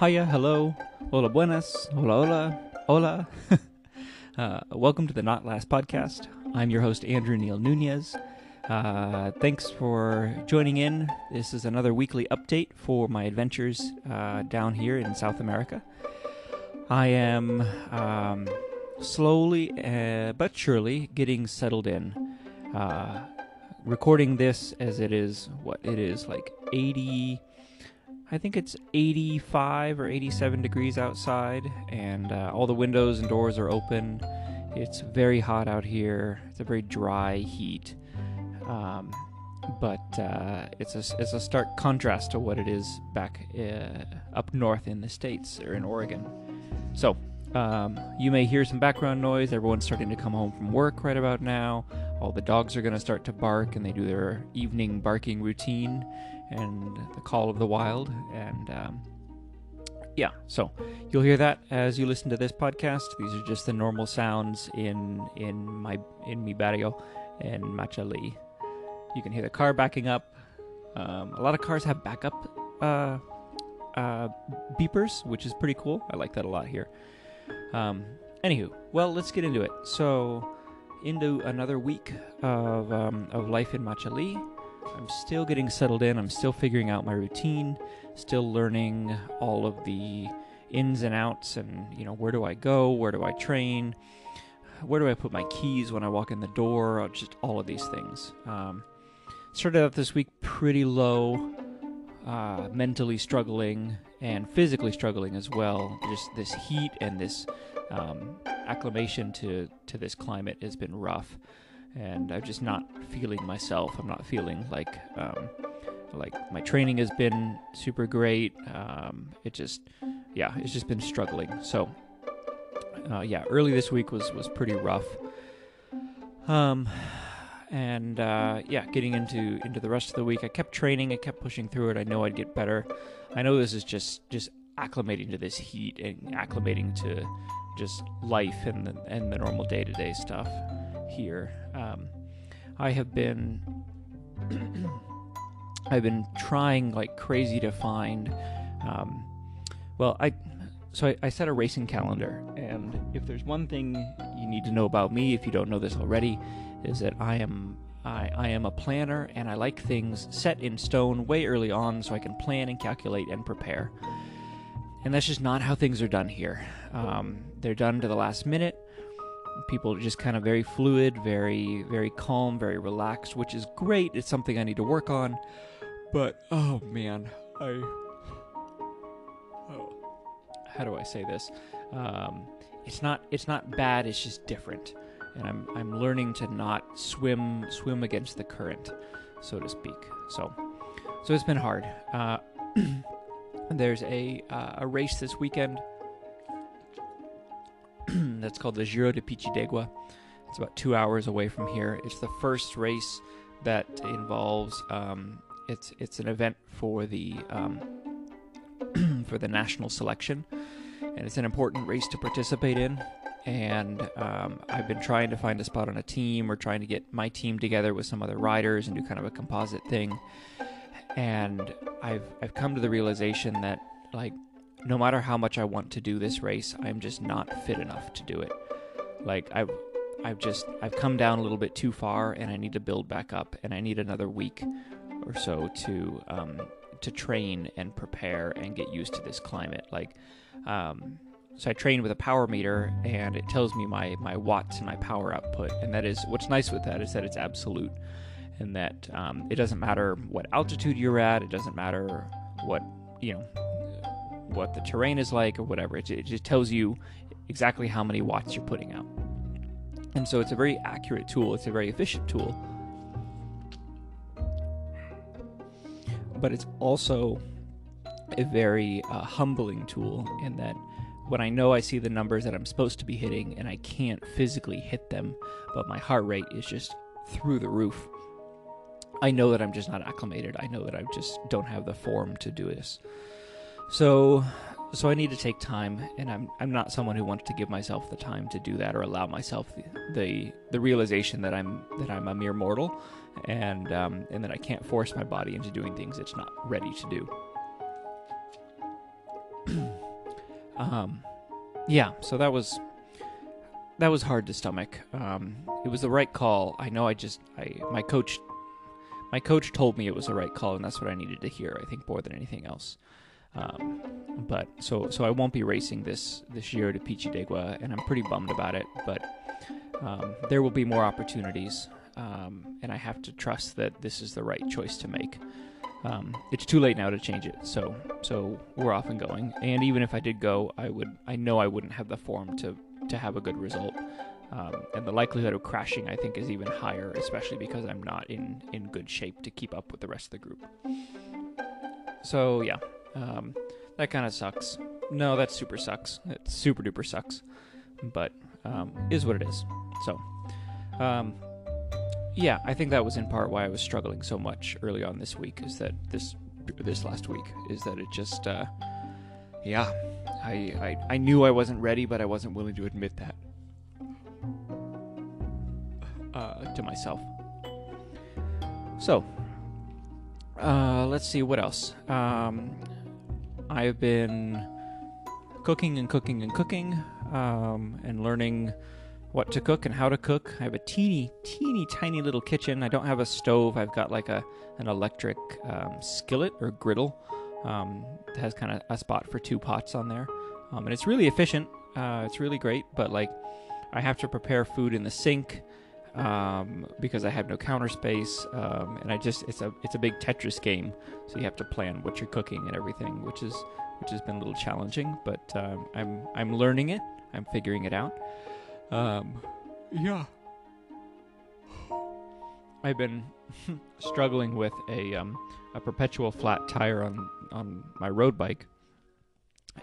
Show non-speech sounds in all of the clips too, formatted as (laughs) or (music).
Hiya, hello, hola buenas, hola hola, hola. (laughs) uh, welcome to the Not Last podcast. I'm your host, Andrew Neil Nunez. Uh, thanks for joining in. This is another weekly update for my adventures uh, down here in South America. I am um, slowly uh, but surely getting settled in. Uh, recording this as it is what it is like 80 I think it's 85 or 87 degrees outside, and uh, all the windows and doors are open. It's very hot out here. It's a very dry heat, um, but uh, it's a it's a stark contrast to what it is back uh, up north in the states or in Oregon. So um, you may hear some background noise. Everyone's starting to come home from work right about now. All the dogs are going to start to bark, and they do their evening barking routine and the call of the wild. And um, yeah, so you'll hear that as you listen to this podcast. These are just the normal sounds in in my in mi barrio and Machali. You can hear the car backing up. Um, a lot of cars have backup uh, uh, beepers, which is pretty cool. I like that a lot here. Um, anywho, well, let's get into it. So, into another week of um, of life in Machali. I'm still getting settled in. I'm still figuring out my routine, still learning all of the ins and outs and, you know, where do I go? Where do I train? Where do I put my keys when I walk in the door? Just all of these things. Um, started out this week pretty low, uh, mentally struggling and physically struggling as well. Just this heat and this um, acclimation to, to this climate has been rough and I'm just not feeling myself. I'm not feeling like um, like my training has been super great. Um, it just yeah, it's just been struggling. So uh, yeah, early this week was was pretty rough. Um, and uh, yeah, getting into into the rest of the week, I kept training. I kept pushing through it. I know I'd get better. I know this is just just acclimating to this heat and acclimating to just life and the and the normal day to day stuff here. Um, I have been (clears throat) I've been trying like crazy to find. Um, well, I so I, I, set a racing calendar, and if there's one thing you need to know about me, if you don't know this already, is that I am I, I am a planner, and I like things set in stone way early on, so I can plan and calculate and prepare. And that's just not how things are done here. Um, they're done to the last minute people are just kind of very fluid, very very calm, very relaxed, which is great. It's something I need to work on. But oh man, I oh, how do I say this? Um, it's not it's not bad. It's just different, and I'm I'm learning to not swim swim against the current, so to speak. So so it's been hard. Uh, (clears throat) there's a uh, a race this weekend (clears throat) that's called the Giro de Pichidegua. It's about two hours away from here. It's the first race that involves um, it's it's an event for the um, (clears throat) for the national selection, and it's an important race to participate in. And um, I've been trying to find a spot on a team or trying to get my team together with some other riders and do kind of a composite thing. And I've I've come to the realization that like no matter how much I want to do this race, I'm just not fit enough to do it. Like I've I've just I've come down a little bit too far, and I need to build back up, and I need another week or so to um, to train and prepare and get used to this climate. Like, um, so I train with a power meter, and it tells me my my watts and my power output, and that is what's nice with that is that it's absolute, and that um, it doesn't matter what altitude you're at, it doesn't matter what you know what the terrain is like or whatever. It, it just tells you exactly how many watts you're putting out. And so it's a very accurate tool, it's a very efficient tool. But it's also a very uh, humbling tool in that when I know I see the numbers that I'm supposed to be hitting and I can't physically hit them, but my heart rate is just through the roof, I know that I'm just not acclimated. I know that I just don't have the form to do this. So so I need to take time, and I'm I'm not someone who wants to give myself the time to do that or allow myself the the, the realization that I'm that I'm a mere mortal, and um, and that I can't force my body into doing things it's not ready to do. (clears throat) um, yeah, so that was that was hard to stomach. Um, it was the right call. I know. I just I my coach my coach told me it was the right call, and that's what I needed to hear. I think more than anything else. Um, but so so I won't be racing this this year to Pichidegua, and I'm pretty bummed about it. But um, there will be more opportunities, um, and I have to trust that this is the right choice to make. Um, it's too late now to change it, so so we're off and going. And even if I did go, I would I know I wouldn't have the form to to have a good result. Um, and the likelihood of crashing, I think, is even higher, especially because I'm not in in good shape to keep up with the rest of the group. So yeah, um, that kind of sucks. No, that super sucks. It super duper sucks, but um, is what it is. So, um, yeah, I think that was in part why I was struggling so much early on this week. Is that this this last week? Is that it just uh, yeah, I, I I knew I wasn't ready, but I wasn't willing to admit that uh, to myself. So, uh, let's see what else. Um, I've been cooking and cooking and cooking um, and learning what to cook and how to cook. I have a teeny, teeny, tiny little kitchen. I don't have a stove. I've got like a an electric um, skillet or griddle. Um, it has kind of a spot for two pots on there, um, and it's really efficient. Uh, it's really great. But like, I have to prepare food in the sink um, because I have no counter space, um, and I just it's a it's a big Tetris game. So you have to plan what you're cooking and everything, which is which has been a little challenging. But um, I'm I'm learning it. I'm figuring it out. Um, yeah. I've been (laughs) struggling with a um, a perpetual flat tire on on my road bike,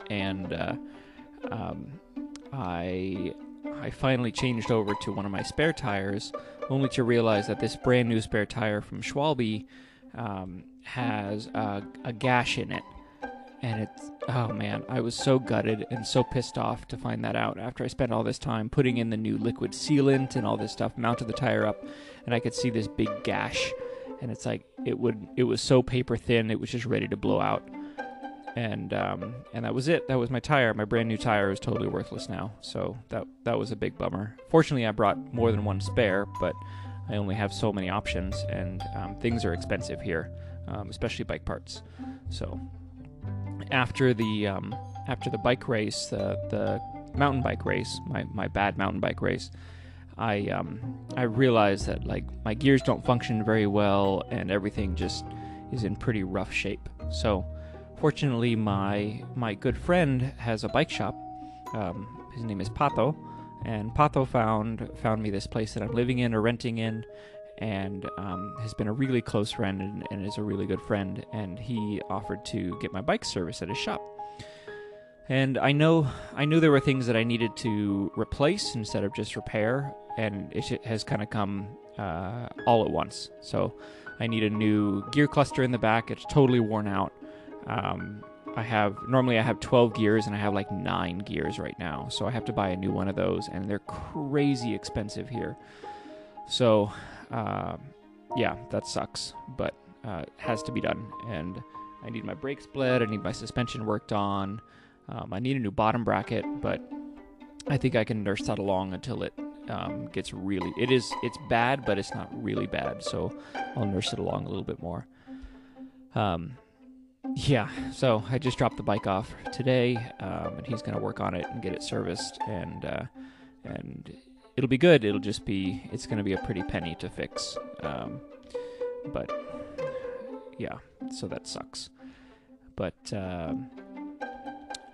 and uh, um, I I finally changed over to one of my spare tires, only to realize that this brand new spare tire from Schwalbe um, has a, a gash in it. And it's oh man i was so gutted and so pissed off to find that out after i spent all this time putting in the new liquid sealant and all this stuff mounted the tire up and i could see this big gash. And it's like it would it was so paper thin it was just ready to blow out and um, and that was it. That was my tire. My brand new tire is totally worthless now. So that that was a big bummer. Fortunately i brought more than one spare but i only have so many options and um, things are expensive here um, especially bike parts. So after the um, after the bike race, the the mountain bike race, my, my bad mountain bike race, I um, I realized that like my gears don't function very well and everything just is in pretty rough shape. So fortunately, my my good friend has a bike shop. Um, his name is Pato, and Pato found found me this place that I'm living in or renting in, and um, has been a really close friend and, and, is a really good friend. And he offered to get my bike service at his shop. And I know I knew there were things that I needed to replace instead of just repair, and it has kind of come uh, all at once. So I need a new gear cluster in the back. It's totally worn out. Um, I have normally I have 12 gears and I have like 9 gears right now. So I have to buy a new one of those and they're crazy expensive here. So uh, yeah, that sucks, but uh, it has to be done. And I need my brakes split. I need my suspension worked on. Um, I need a new bottom bracket, but I think I can nurse that along until it um, gets really. It is. It's bad, but it's not really bad. So I'll nurse it along a little bit more. Um, yeah. So I just dropped the bike off today, um, and he's going to work on it and get it serviced. And uh, and it'll be good. It'll just be it's going to be a pretty penny to fix. Um, but yeah, so that sucks. But uh,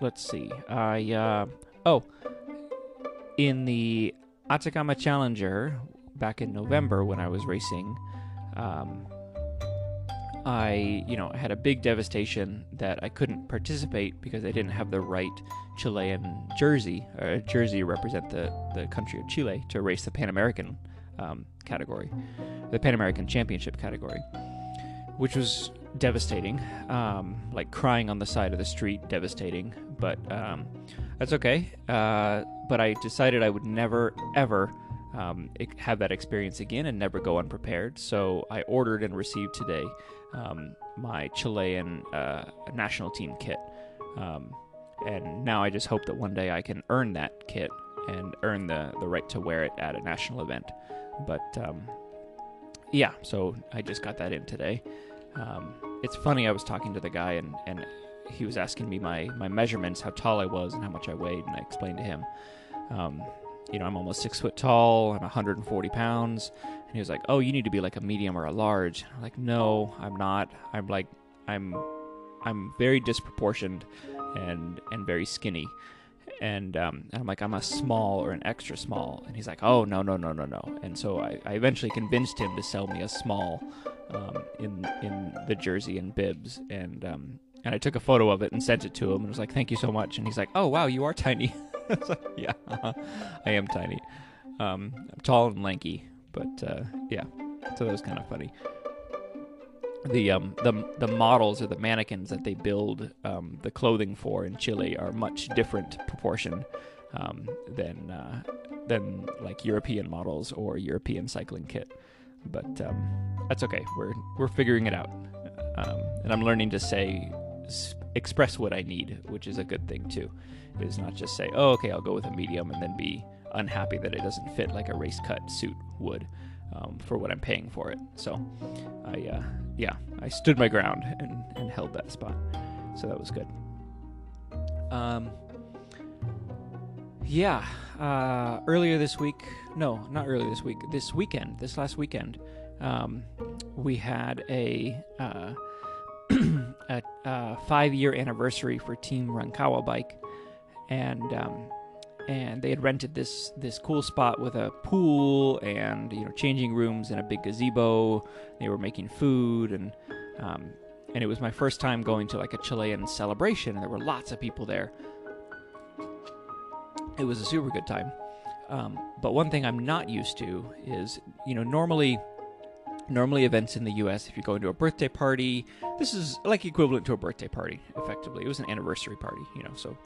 let's see. I uh, oh, in the Atacama Challenger back in November when I was racing. Um, I, you know, had a big devastation that I couldn't participate because I didn't have the right Chilean jersey, or a jersey to represent the, the country of Chile to race the Pan American um, category, the Pan American Championship category, which was devastating, um, like crying on the side of the street, devastating. But um, that's okay. Uh, but I decided I would never, ever um, have that experience again and never go unprepared. So I ordered and received today um, my Chilean uh, national team kit. Um, and now I just hope that one day I can earn that kit and earn the the right to wear it at a national event. But um, yeah, so I just got that in today. Um, it's funny. I was talking to the guy and and he was asking me my my measurements, how tall I was, and how much I weighed, and I explained to him. Um, you know, I'm almost six foot tall. I'm 140 pounds. And he was like, "Oh, you need to be like a medium or a large." I'm like, "No, I'm not. I'm like, I'm, I'm very disproportioned, and and very skinny." And, um, and I'm like, I'm a small or an extra small. And he's like, oh, no, no, no, no, no. And so I, I eventually convinced him to sell me a small um, in in the jersey and bibs. And um, and I took a photo of it and sent it to him and was like, thank you so much. And he's like, oh, wow, you are tiny. (laughs) I like, yeah, uh-huh. I am tiny. Um, I'm tall and lanky, but uh, yeah, so that was kind of funny. The um the the models or the mannequins that they build um, the clothing for in Chile are much different proportion um, than uh, than like European models or European cycling kit. But um, that's okay. We're we're figuring it out, um, and I'm learning to say express what I need, which is a good thing too. Is not just say, oh, okay, I'll go with a medium, and then be unhappy that it doesn't fit like a race cut suit would um, for what I'm paying for it. So I, uh, yeah, I stood my ground and, and held that spot. So that was good. Um, yeah, uh, earlier this week, no, not earlier this week, this weekend, this last weekend, um, we had a, uh, (clears throat) a, a five year anniversary for Team Rancagua Bike. And um, and they had rented this this cool spot with a pool and you know changing rooms and a big gazebo. They were making food and um, and it was my first time going to like a Chilean celebration, and there were lots of people there. It was a super good time. Um, but one thing I'm not used to is you know normally normally events in the US if you're going to a birthday party this is like equivalent to a birthday party effectively it was an anniversary party you know so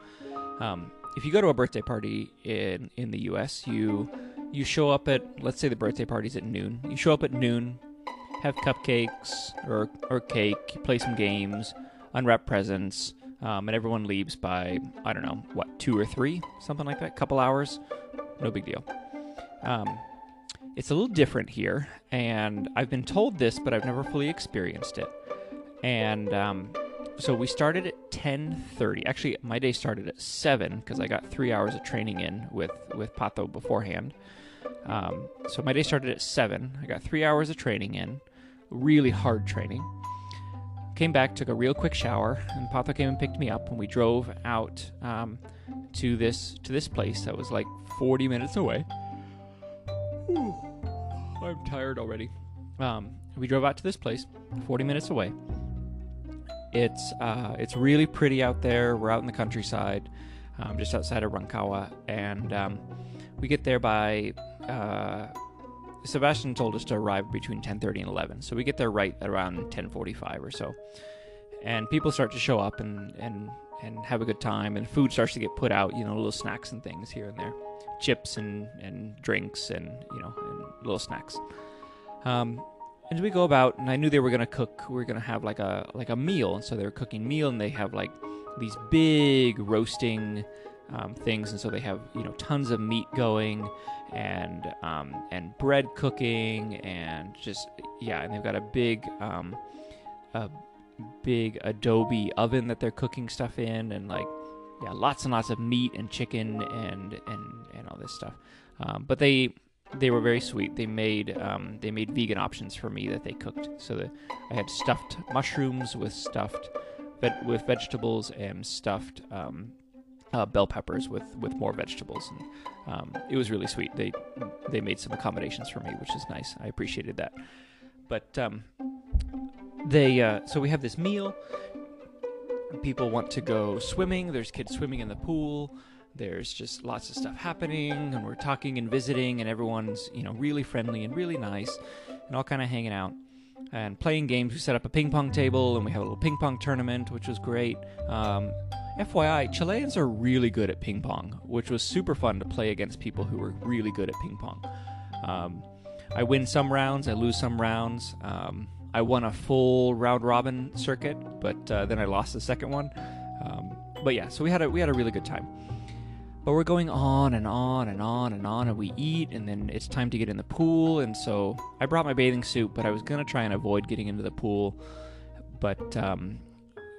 um, if you go to a birthday party in in the U.S., you you show up at let's say the birthday party's at noon. You show up at noon, have cupcakes or or cake, play some games, unwrap presents, um, and everyone leaves by I don't know what two or three, something like that, couple hours. No big deal. Um, it's a little different here, and I've been told this, but I've never fully experienced it. And um, so we started at 10:30. Actually, my day started at 7 because I got 3 hours of training in with with Pato beforehand. Um, so my day started at 7. I got 3 hours of training in. Really hard training. Came back, took a real quick shower, and Pato came and picked me up and we drove out um, to this to this place that was like 40 minutes away. Ooh, I'm tired already. Um, we drove out to this place 40 minutes away it's uh, it's really pretty out there. We're out in the countryside, um, just outside of Rancagua, and um, we get there by. Uh, Sebastian told us to arrive between 10:30 and 11, so we get there right around 10:45 or so, and people start to show up and and and have a good time, and food starts to get put out. You know, little snacks and things here and there, chips and and drinks and you know and little snacks. Um, and we go about and i knew they were to cook we were to have like a like a meal. And so they were cooking meal and they have like these big roasting um, things. And so they have you know tons of meat going and um, and bread cooking and just yeah and they've got a big um, a big adobe oven that they're cooking stuff in and like yeah lots and lots of meat and chicken and and and all this stuff. Um, but they they were very sweet. They made um, they made vegan options for me that they cooked. So I had stuffed mushrooms with stuffed ve- with vegetables and stuffed um, uh, bell peppers with with more vegetables. And um, it was really sweet. They they made some accommodations for me, which is nice. I appreciated that. But um, they uh, so we have this meal. People want to go swimming. There's kids swimming in the pool there's just lots of stuff happening and we're talking and visiting and everyone's you know really friendly and really nice and all kind of hanging out and playing games. We set up a ping pong table and we have a little ping pong tournament which was great. Um, fyi chileans are really good at ping pong which was super fun to play against people who were really good at ping pong. Um, i win some rounds i lose some rounds. Um, i won a full round robin circuit but uh, then i lost the second one. Um, but yeah, so we had a we had a really good time. But we're going on and on and on and on, and we eat, and then it's time to get in the pool. And so I brought my bathing suit, but I was gonna try and avoid getting into the pool. But um,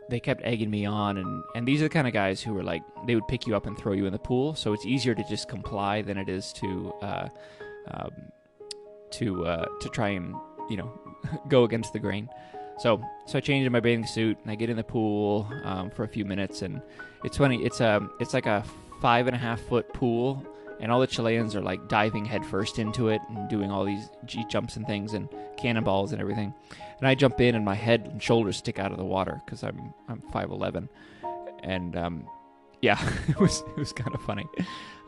they kept egging me on, and and these are the kind of guys who were like they would pick you up and throw you in the pool. So it's easier to just comply than it is to uh, um, to uh, to try and you know (laughs) go against the grain. So so I changed in my bathing suit and I get in the pool um, for a few minutes, and it's funny. It's a it's like a five and a half foot pool, and all the Chileans are like diving headfirst into it and doing all these G jumps and things and cannonballs and everything. And I jump in, and my head and shoulders stick out of the water because I'm I'm five eleven, and um, yeah, (laughs) it was it was kind of funny.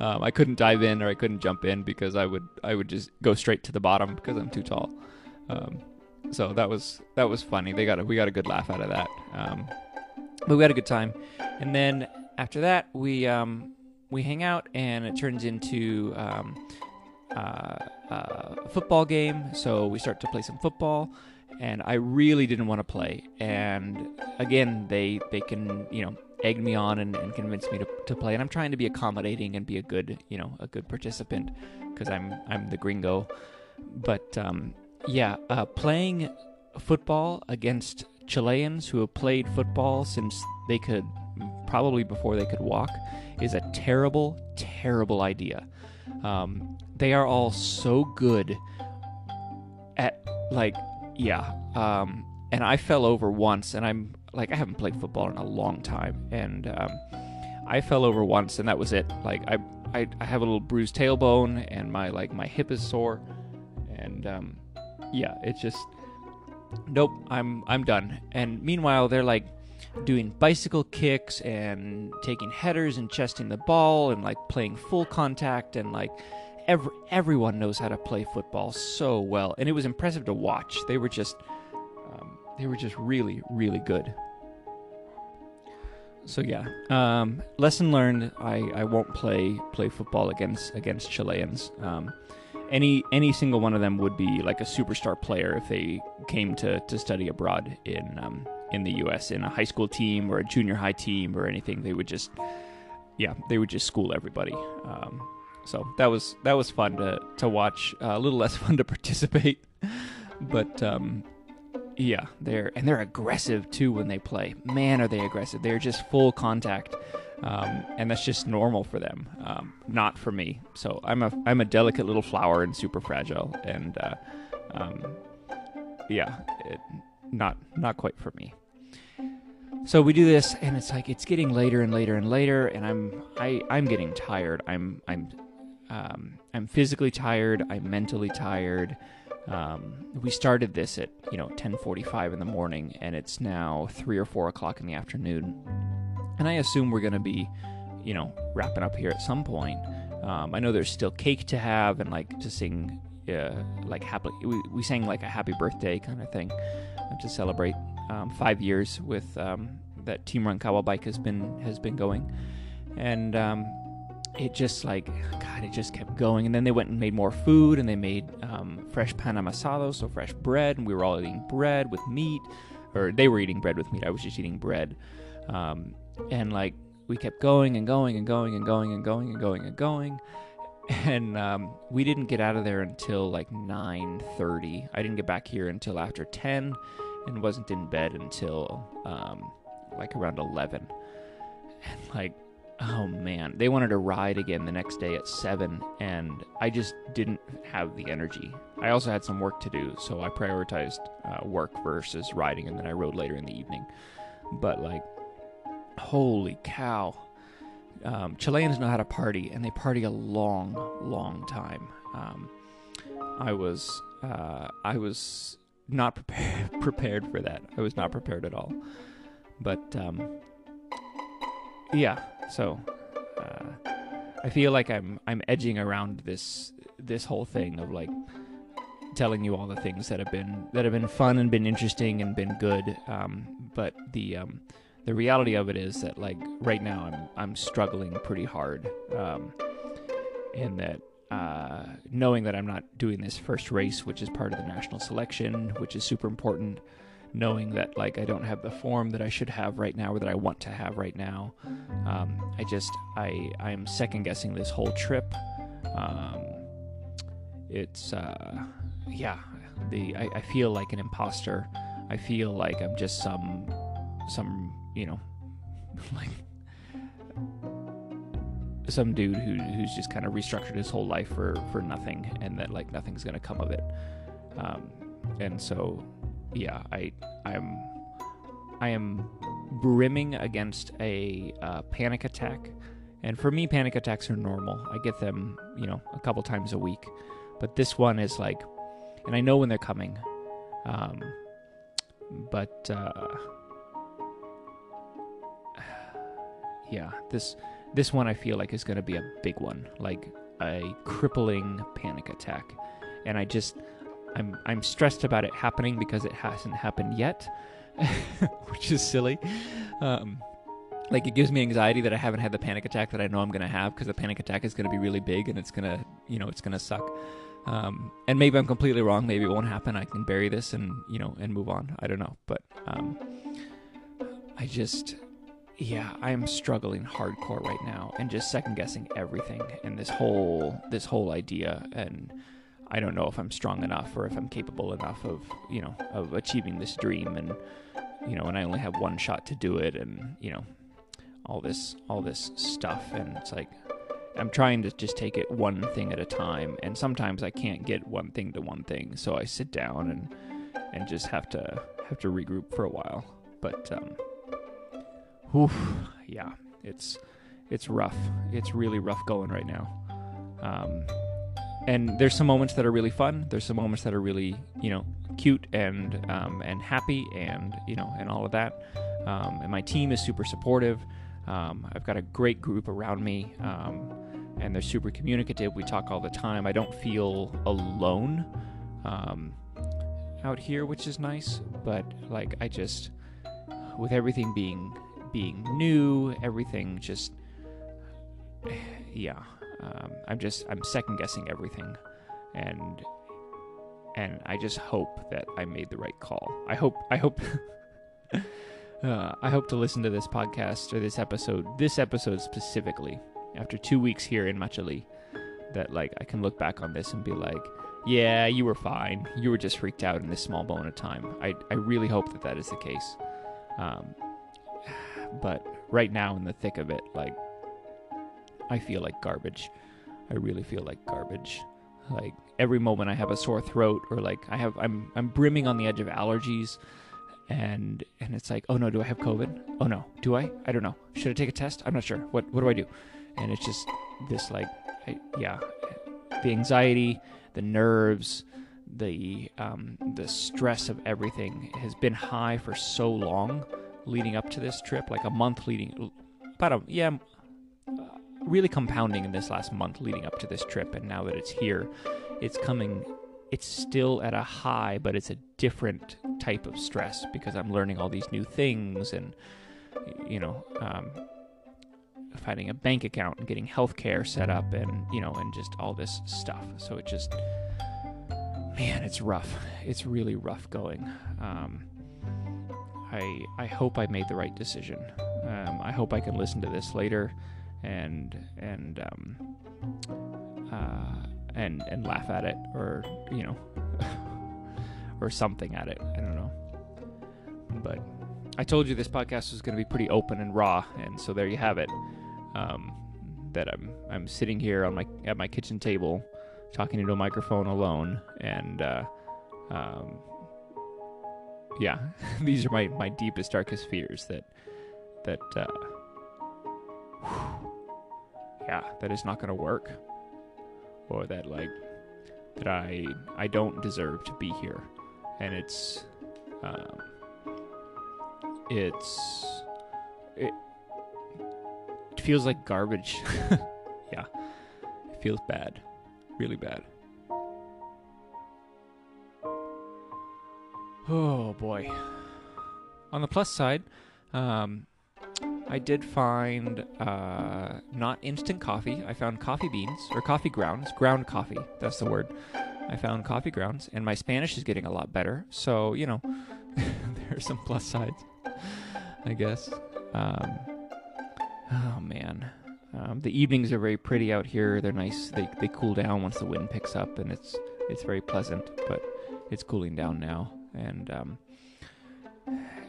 Um, I couldn't dive in or I couldn't jump in because I would I would just go straight to the bottom because I'm too tall. Um, so that was that was funny. They got a, we got a good laugh out of that. Um, but we had a good time, and then after that we um, we hang out, and it turns into um, uh, uh, a football game. So we start to play some football, and I really didn't want to play. And again, they they can you know egg me on and, and convince me to, to play. And I'm trying to be accommodating and be a good you know a good participant because I'm I'm the gringo. But um, yeah, uh, playing football against Chileans who have played football since they could probably before they could walk is a terrible, terrible idea. Um, they are all so good at like yeah. Um, and I fell over once, and I'm like I haven't played football in a long time, and um, I fell over once, and that was it. Like I, I, I have a little bruised tailbone, and my like my hip is sore, and um, yeah, it's just nope. I'm I'm done. And meanwhile, they're like doing bicycle kicks and taking headers and chesting the ball and like playing full contact and like every, everyone knows how to play football so well. And it was impressive to watch. They were just um, they were just really really good. So yeah um, lesson learned. I, I won't play play football against against chileans. Um, any any single one of them would be like a superstar player if they came to, to study abroad in um, in the U.S. in a high school team or a junior high team or anything. They would just, yeah, they would just school everybody. Um, so that was that was fun to to watch. Uh, a little less (laughs) fun to participate, but um, yeah, they're and they're aggressive too when they play. Man, are they aggressive! They're just full contact. Um, and that's just normal for them, um, not for me. So I'm a I'm a delicate little flower and super fragile, and uh, um, yeah, it, not not quite for me. So we do this, and it's like it's getting later and later and later, and I'm I I'm getting tired. I'm I'm um, I'm physically tired. I'm mentally tired. Um, we started this at you know 10:45 in the morning, and it's now three or four o'clock in the afternoon, and I assume we're gonna be, you know, wrapping up here at some point. Um, I know there's still cake to have and like to sing, uh, like happy. We, we sang like a happy birthday kind of thing to celebrate um, five years with um, that Team Rancagua bike has been has been going, and um, it just like God, it just kept going. And then they went and made more food, and they made um, fresh pan amasado, so fresh bread, and we were all eating bread with meat, or they were eating bread with meat. I was just eating bread, um, and like we kept going and going and going and going and going and going and going. And um, we didn't get out of there until like 9:30. I didn't get back here until after 10, and wasn't in bed until um, like around 11. And like, oh man, they wanted to ride again the next day at 7, and I just didn't have the energy. I also had some work to do, so I prioritized uh, work versus riding, and then I rode later in the evening. But like, holy cow. Um, Chileans know how to party, and they party a long, long time. Um, I was, uh, I was not prepared (laughs) prepared for that. I was not prepared at all. But um, yeah, so uh, I feel like I'm I'm edging around this this whole thing of like telling you all the things that have been that have been fun and been interesting and been good. Um, but the um, the reality of it is that like right now I'm I'm struggling pretty hard, um, in that uh, knowing that I'm not doing this first race, which is part of the national selection, which is super important, knowing that like I don't have the form that I should have right now or that I want to have right now. Um, I just I I'm second guessing this whole trip. Um, it's uh, yeah, the I, I feel like an imposter. I feel like I'm just some some you know (laughs) like some dude who who's just kind of restructured his whole life for for nothing and that like nothing's gonna come of it. Um, and so yeah i i'm i am brimming against a uh, panic attack. And for me panic attacks are normal. I get them you know a couple times a week. But this one is like and i know when they're coming. Um, but uh, yeah this this one I feel like is going to be a big one, like a crippling panic attack. And I just I'm I'm stressed about it happening because it hasn't happened yet, (laughs) which is silly. Um, like it gives me anxiety that I haven't had the panic attack that I know I'm going to have because the panic attack is going to be really big and it's going to, you know, it's going to suck. Um, and maybe I'm completely wrong. Maybe it won't happen. I can bury this and, you know, and move on. I don't know. But um, I just, yeah, I'm struggling hardcore right now and just second guessing everything and this whole this whole idea and I don't know if I'm strong enough or if I'm capable enough of, you know, of achieving this dream and you know, and I only have one shot to do it and, you know, all this all this stuff and it's like I'm trying to just take it one thing at a time and sometimes I can't get one thing to one thing, so I sit down and and just have to have to regroup for a while. But um Yeah, it's it's rough. It's really rough going right now. Um, and there's some moments that are really fun. There's some moments that are really, you know, cute and um, and happy, and you know, and all of that. Um, and my team is super supportive. Um, I've got a great group around me, um, and they're super communicative. We talk all the time. I don't feel alone um, out here, which is nice. But like, I just, with everything being being new, everything just, yeah. Um, I'm just I'm second guessing everything, and and I just hope that I made the right call. I hope I hope. (laughs) uh, I hope to listen to this podcast or this episode, this episode specifically, after two weeks here in Machali, that like I can look back on this and be like, yeah, you were fine. You were just freaked out in this small moment of time. I, I really hope that that is the case. Um, but right now in the thick of it, like I feel like garbage. I really feel like garbage. Like every moment I have a sore throat or like I have I'm I'm brimming on the edge of allergies and and it's like, "Oh no, do I have COVID? Oh no, do I? I don't know. Should I take a test? I'm not sure. What what do I do?" And it's just this like I, yeah, the anxiety, the nerves, the um, the stress of everything has been high for so long leading up to this trip, like a month leading, about a yeah, really compounding in this last month leading up to this trip, and now that it's here, it's coming. It's still at a high, but it's a different type of stress because I'm learning all these new things and you know um, finding a bank account and getting healthcare set up and you know and just all this stuff. So it just man, it's rough. It's really rough going. Um, I I hope I made the right decision. Um, I hope I can listen to this later, and and um, uh, and and laugh at it, or you know, (laughs) or something at it. I don't know. But I told you this podcast was going to be pretty open and raw, and so there you have it. Um, that I'm I'm sitting here on my at my kitchen table, talking into a microphone alone, and uh, um, yeah, (laughs) these are my, my deepest, darkest fears that that uh, yeah, that is not going to work, or that like that I I don't deserve to be here, and it's um, it's it, it feels like garbage. (laughs) yeah, it feels bad, really bad. Oh boy. On the plus side, um, I did find uh, not instant coffee. I found coffee beans or coffee grounds, ground coffee. That's the word. I found coffee grounds, and my Spanish is getting a lot better. So you know, (laughs) there are some plus sides, I guess. Um, oh man, um, the evenings are very pretty out here. They're nice. They they cool down once the wind picks up, and it's it's very pleasant. But it's cooling down now, and um,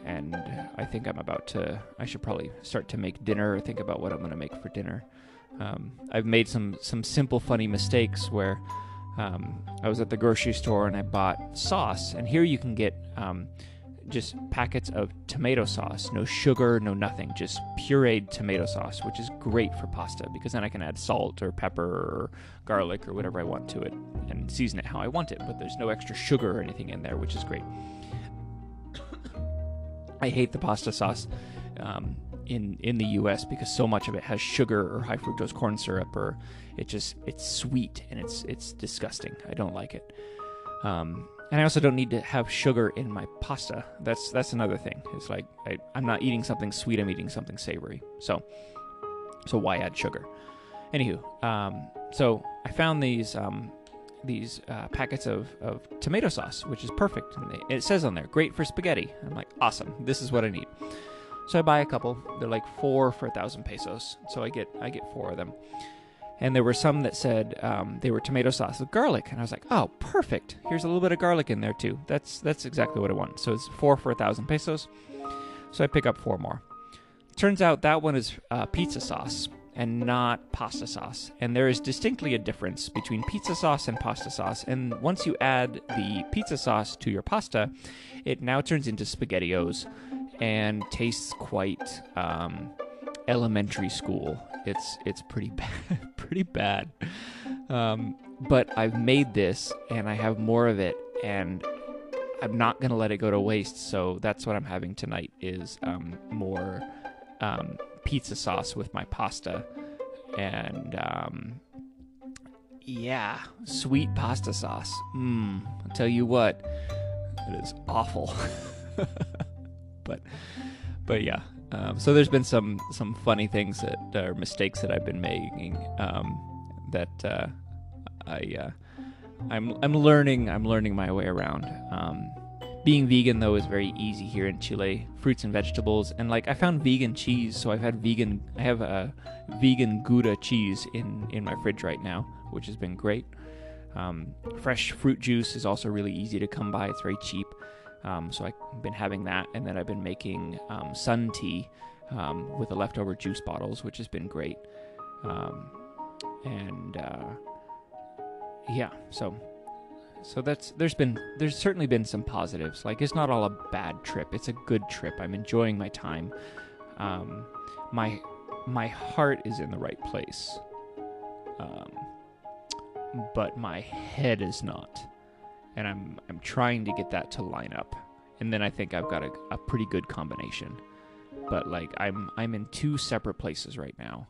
and I think I'm about to. I should probably start to make dinner or think about what I'm going to make for dinner. Um, I've made some some simple, funny mistakes where um, I was at the grocery store and I bought sauce, and here you can get um, just packets of tomato sauce, no sugar, no nothing, just pureed tomato sauce, which is great for pasta because then I can add salt or pepper or garlic or whatever I want to it and season it how I want it. But there's no extra sugar or anything in there, which is great. I hate the pasta sauce um, in in the U.S. because so much of it has sugar or high fructose corn syrup, or it just it's sweet and it's it's disgusting. I don't like it. Um, and I also don't need to have sugar in my pasta. That's that's another thing. It's like I, I'm not eating something sweet. I'm eating something savory. So so why add sugar? Anywho, um, so I found these um, these uh, packets of, of tomato sauce, which is perfect. And they, it says on there, great for spaghetti. I'm like, awesome. This is what I need. So I buy a couple. They're like four for a thousand pesos. So I get I get four of them. And there were some that said um, they were tomato sauce with garlic, and I was like, "Oh, perfect! Here's a little bit of garlic in there too. That's that's exactly what I want." So it's four for a thousand pesos. So I pick up four more. Turns out that one is uh, pizza sauce and not pasta sauce. And there is distinctly a difference between pizza sauce and pasta sauce. And once you add the pizza sauce to your pasta, it now turns into SpaghettiOs and tastes quite um, elementary school. It's it's pretty (laughs) bad, pretty bad. Um, but I've made this, and I have more of it, and I'm not gonna let it go to waste. So that's what I'm having tonight is um, more um, pizza sauce with my pasta, and um, yeah, sweet pasta sauce. Mmm. I'll tell you what, it is awful. (laughs) but but yeah. Um, so there's been some some funny things that are mistakes that I've been making um, that uh, I uh, I'm I'm learning I'm learning my way around. Um, being vegan though is very easy here in Chile. Fruits and vegetables, and like I found vegan cheese, so I've had vegan. I have a vegan Gouda cheese in in my fridge right now, which has been great. Um, fresh fruit juice is also really easy to come by. It's very cheap. Um, so I've been having that, and then I've been making um, sun tea um, with the leftover juice bottles, which has been great. Um, and uh, yeah, so so that's there's been there's certainly been some positives. Like it's not all a bad trip; it's a good trip. I'm enjoying my time. Um, my my heart is in the right place, um, but my head is not and I'm I'm trying to get that to line up, and then I think I've got a, a pretty good combination. But like I'm I'm in two separate places right now,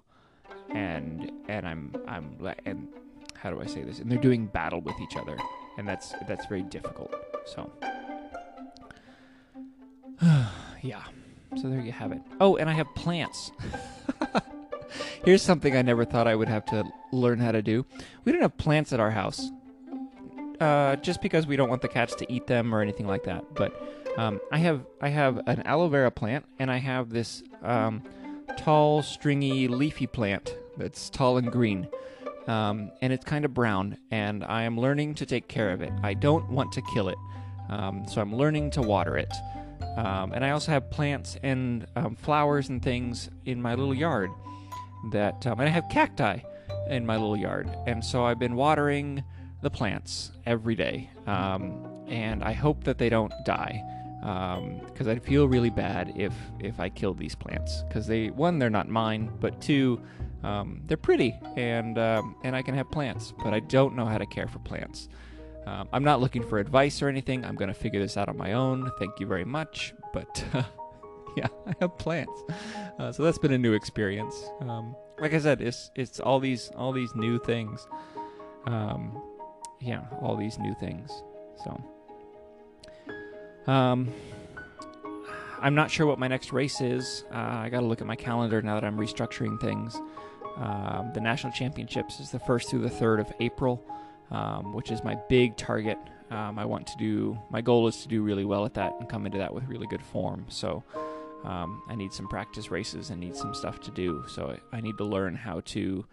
and and I'm I'm and how do I say this? And they're doing battle with each other, and that's that's very difficult. So (sighs) yeah, so there you have it. Oh, and I have plants. (laughs) Here's something I never thought I would have to learn how to do. We don't have plants at our house uh, just because we don't want the cats to eat them or anything like that. But um, I have I have an aloe vera plant, and I have this um, tall, stringy, leafy plant that's tall and green. Um, and it's kind of brown, and I am learning to take care of it. I don't want to kill it, um, so I'm learning to water it. Um, and I also have plants and um, flowers and things in my little yard. That and I have cacti in my little yard, and so I've been watering the plants every day, um, and I hope that they don't die because um, I'd feel really bad if if I killed these plants because they one they're not mine, but two um, they're pretty and um, and I can have plants, but I don't know how to care for plants. Um, I'm not looking for advice or anything. I'm to figure this out on my own. Thank you very much, but. (laughs) Uh, yeah, I have plants, uh, so that's been a new experience. Um, like I said, it's it's all these all these new things. Um, yeah, all these new things. So, um, I'm not sure what my next race is. Uh, I got to look at my calendar now that I'm restructuring things. Um, the national championships is the first through the third of April, um, which is my big target Um, I want to do. My goal is to do really well at that and come into that with really good form. So um, I need some practice races and need some stuff to do. So I, I need to learn how to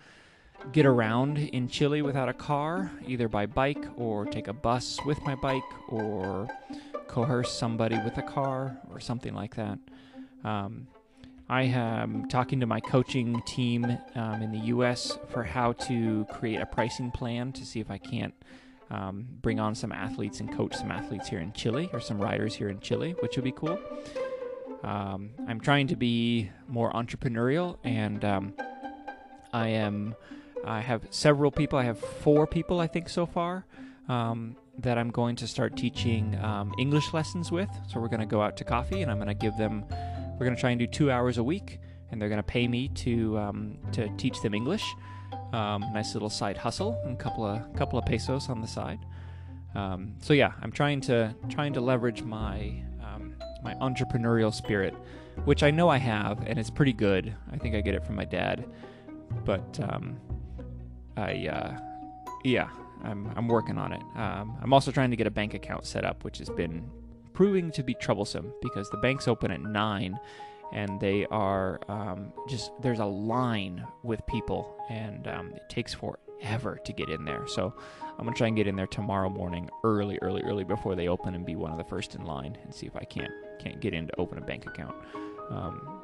get around in Chile without a car, either by bike or take a bus with my bike or coerce somebody with a car or something like that. Um, I am talking to my coaching team um, in the US for how to create a pricing plan to see if I can't um, bring on some athletes and coach some athletes here in Chile or some riders here in Chile, which would be cool. Um, I'm trying to be more entrepreneurial, and um, I am. I have several people. I have four people, I think, so far um, that I'm going to start teaching um, English lessons with. So we're going to go out to coffee, and I'm going to give them. We're going to try and do two hours a week, and they're going to pay me to um, to teach them English. Um, nice little side hustle, and a couple of couple of pesos on the side. Um, so yeah, I'm trying to trying to leverage my um, my entrepreneurial spirit, which I know I have, and it's pretty good. I think I get it from my dad, but I uh, yeah, I'm I'm working on it. Um, I'm also trying to get a bank account set up, which has been proving to be troublesome because the banks open at nine and they are um, just there's a line with people and um, it takes forever to get in there so i'm gonna try and get in there tomorrow morning early early early before they open and be one of the first in line and see if i can't can't get in to open a bank account um,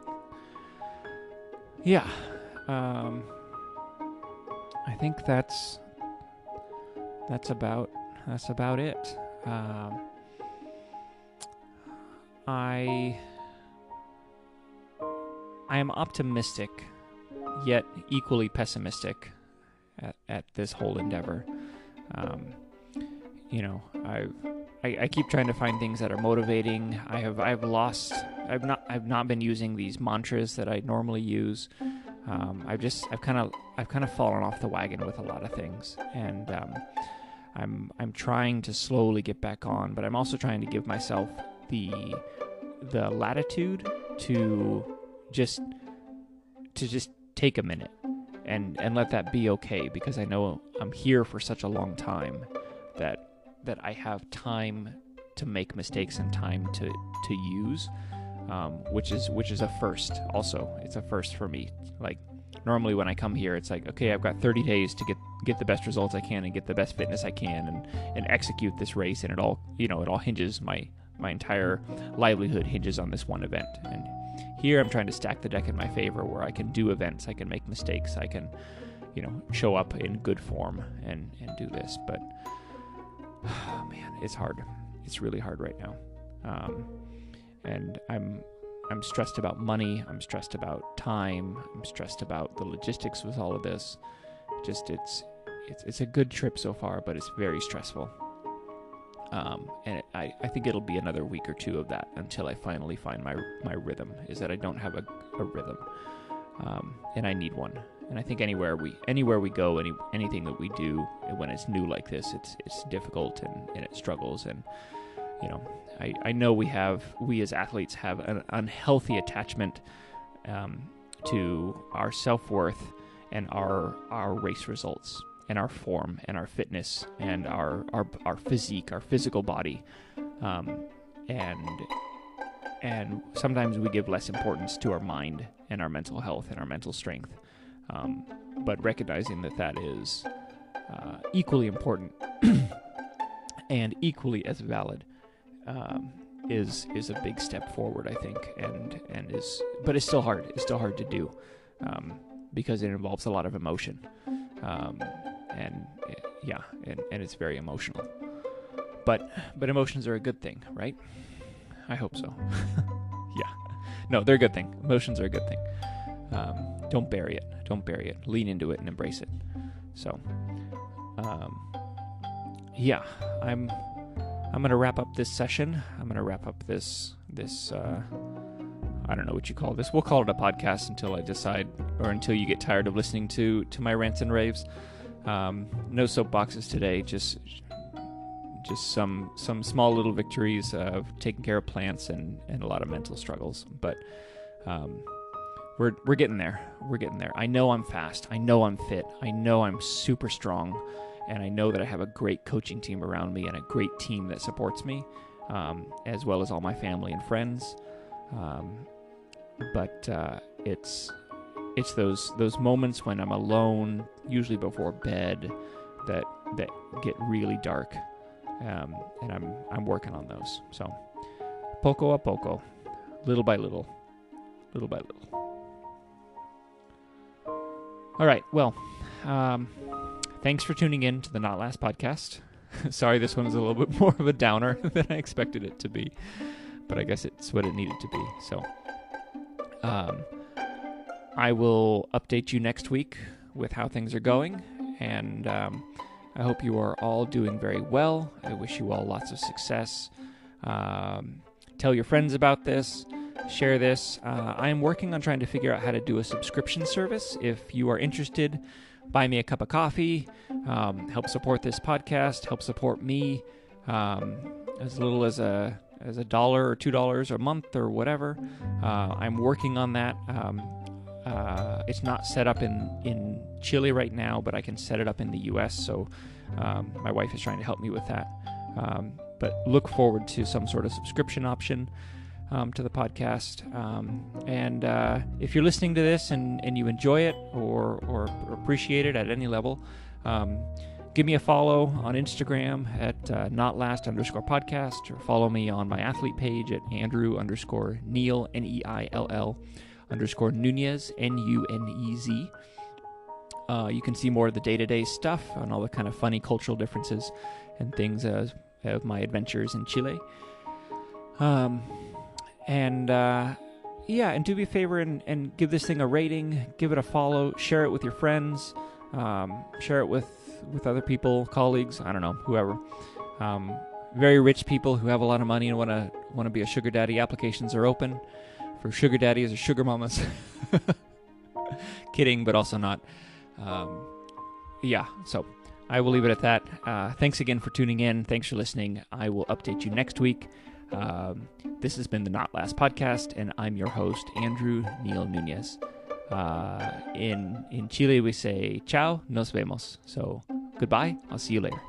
yeah um, i think that's that's about that's about it um, i I am optimistic, yet equally pessimistic at, at this whole endeavor. Um, you know, I've, I, I keep trying to find things that are motivating. I have I've lost. I've not I've not been using these mantras that I normally use. Um, I've just I've kind of I've kind of fallen off the wagon with a lot of things, and um, I'm I'm trying to slowly get back on. But I'm also trying to give myself the the latitude to just to just take a minute and and let that be okay because I know I'm here for such a long time that that I have time to make mistakes and time to to use um, which is which is a first also it's a first for me like normally when I come here it's like okay I've got 30 days to get get the best results I can and get the best fitness I can and and execute this race and it all you know it all hinges my my entire livelihood hinges on this one event and here, I'm trying to stack the deck in my favor where I can do events, I can make mistakes, I can, you know, show up in good form and, and do this. But, oh, (sighs) man, it's hard. It's really hard right now. Um, and I'm I'm stressed about money. I'm stressed about time. I'm stressed about the logistics with all of this. Just it's it's it's a good trip so far, but it's very stressful. Um, and it, I, I think it'll be another week or two of that until I finally find my my rhythm. Is that I don't have a, a rhythm, um, and I need one. And I think anywhere we anywhere we go, any anything that we do when it's new like this, it's it's difficult and, and it struggles. And you know, I, I know we have we as athletes have an unhealthy attachment um, to our self worth and our our race results and our form and our fitness and our our, our physique, our physical body, um, and and sometimes we give less importance to our mind and our mental health and our mental strength. Um, but recognizing that that is uh, equally important (clears throat) and equally as valid um, is is a big step forward, I think, and and is but it's still hard. It's still hard to do um, because it involves a lot of emotion. Um, and yeah, and, and it's very emotional. But but emotions are a good thing, right? I hope so. (laughs) yeah, no, they're a good thing. Emotions are a good thing. Um, don't bury it. Don't bury it. Lean into it and embrace it. So, um, yeah, I'm I'm gonna wrap up this session. I'm gonna wrap up this this. Uh, I don't know what you call this. We'll call it a podcast until I decide, or until you get tired of listening to to my rants and raves. Um, no soapboxes today. Just just some some small little victories of taking care of plants and, and a lot of mental struggles. But um, we're we're getting there. We're getting there. I know I'm fast. I know I'm fit. I know I'm super strong, and I know that I have a great coaching team around me and a great team that supports me, um, as well as all my family and friends. Um, but uh, it's it's those those moments when I'm alone, usually before bed, that that get really dark, um, and I'm I'm working on those. So poco a poco, little by little, little by little. All right, well, um, thanks for tuning in to the Not Last podcast. (laughs) Sorry, this one is a little bit more of a downer (laughs) than I expected it to be, but I guess it's what it needed to be. So, um, I will update you next week with how things are going, and um, I hope you are all doing very well. I wish you all lots of success. Um, tell your friends about this. Share this. Uh, I am working on trying to figure out how to do a subscription service. If you are interested, buy me a cup of coffee, um, help support this podcast, help support me um, as little as a as a dollar or two dollars a month or whatever. Uh, I'm working on that. Um, uh, it's not set up in in Chile right now, but I can set it up in the U.S. So um, my wife is trying to help me with that. Um, but look forward to some sort of subscription option um, to the podcast. Um, and uh, if you're listening to this and, and you enjoy it or, or appreciate it at any level, um, give me a follow on Instagram at uh, not last underscore podcast or follow me on my athlete page at Andrew underscore Neill, N E I L L underscore Nunez, N U N E Z. Uh, you can see more of the day to day stuff and all the kind of funny cultural differences and things of my adventures in Chile. Um, and uh, yeah, and do me a favor and, and give this thing a rating, give it a follow, share it with your friends, um, share it with, with other people, colleagues, I don't know, whoever. Um, very rich people who have a lot of money and want to want to be a sugar daddy. Applications are open for sugar daddies or sugar mamas. (laughs) Kidding, but also not. Um, yeah, so I will leave it at that. Uh, thanks again for tuning in. Thanks for listening. I will update you next week. Um, this has been the Not Last podcast, and I'm your host, Andrew Neill Nunez. Uh, in in Chile, we say "Chao, nos vemos." So goodbye. I'll see you later.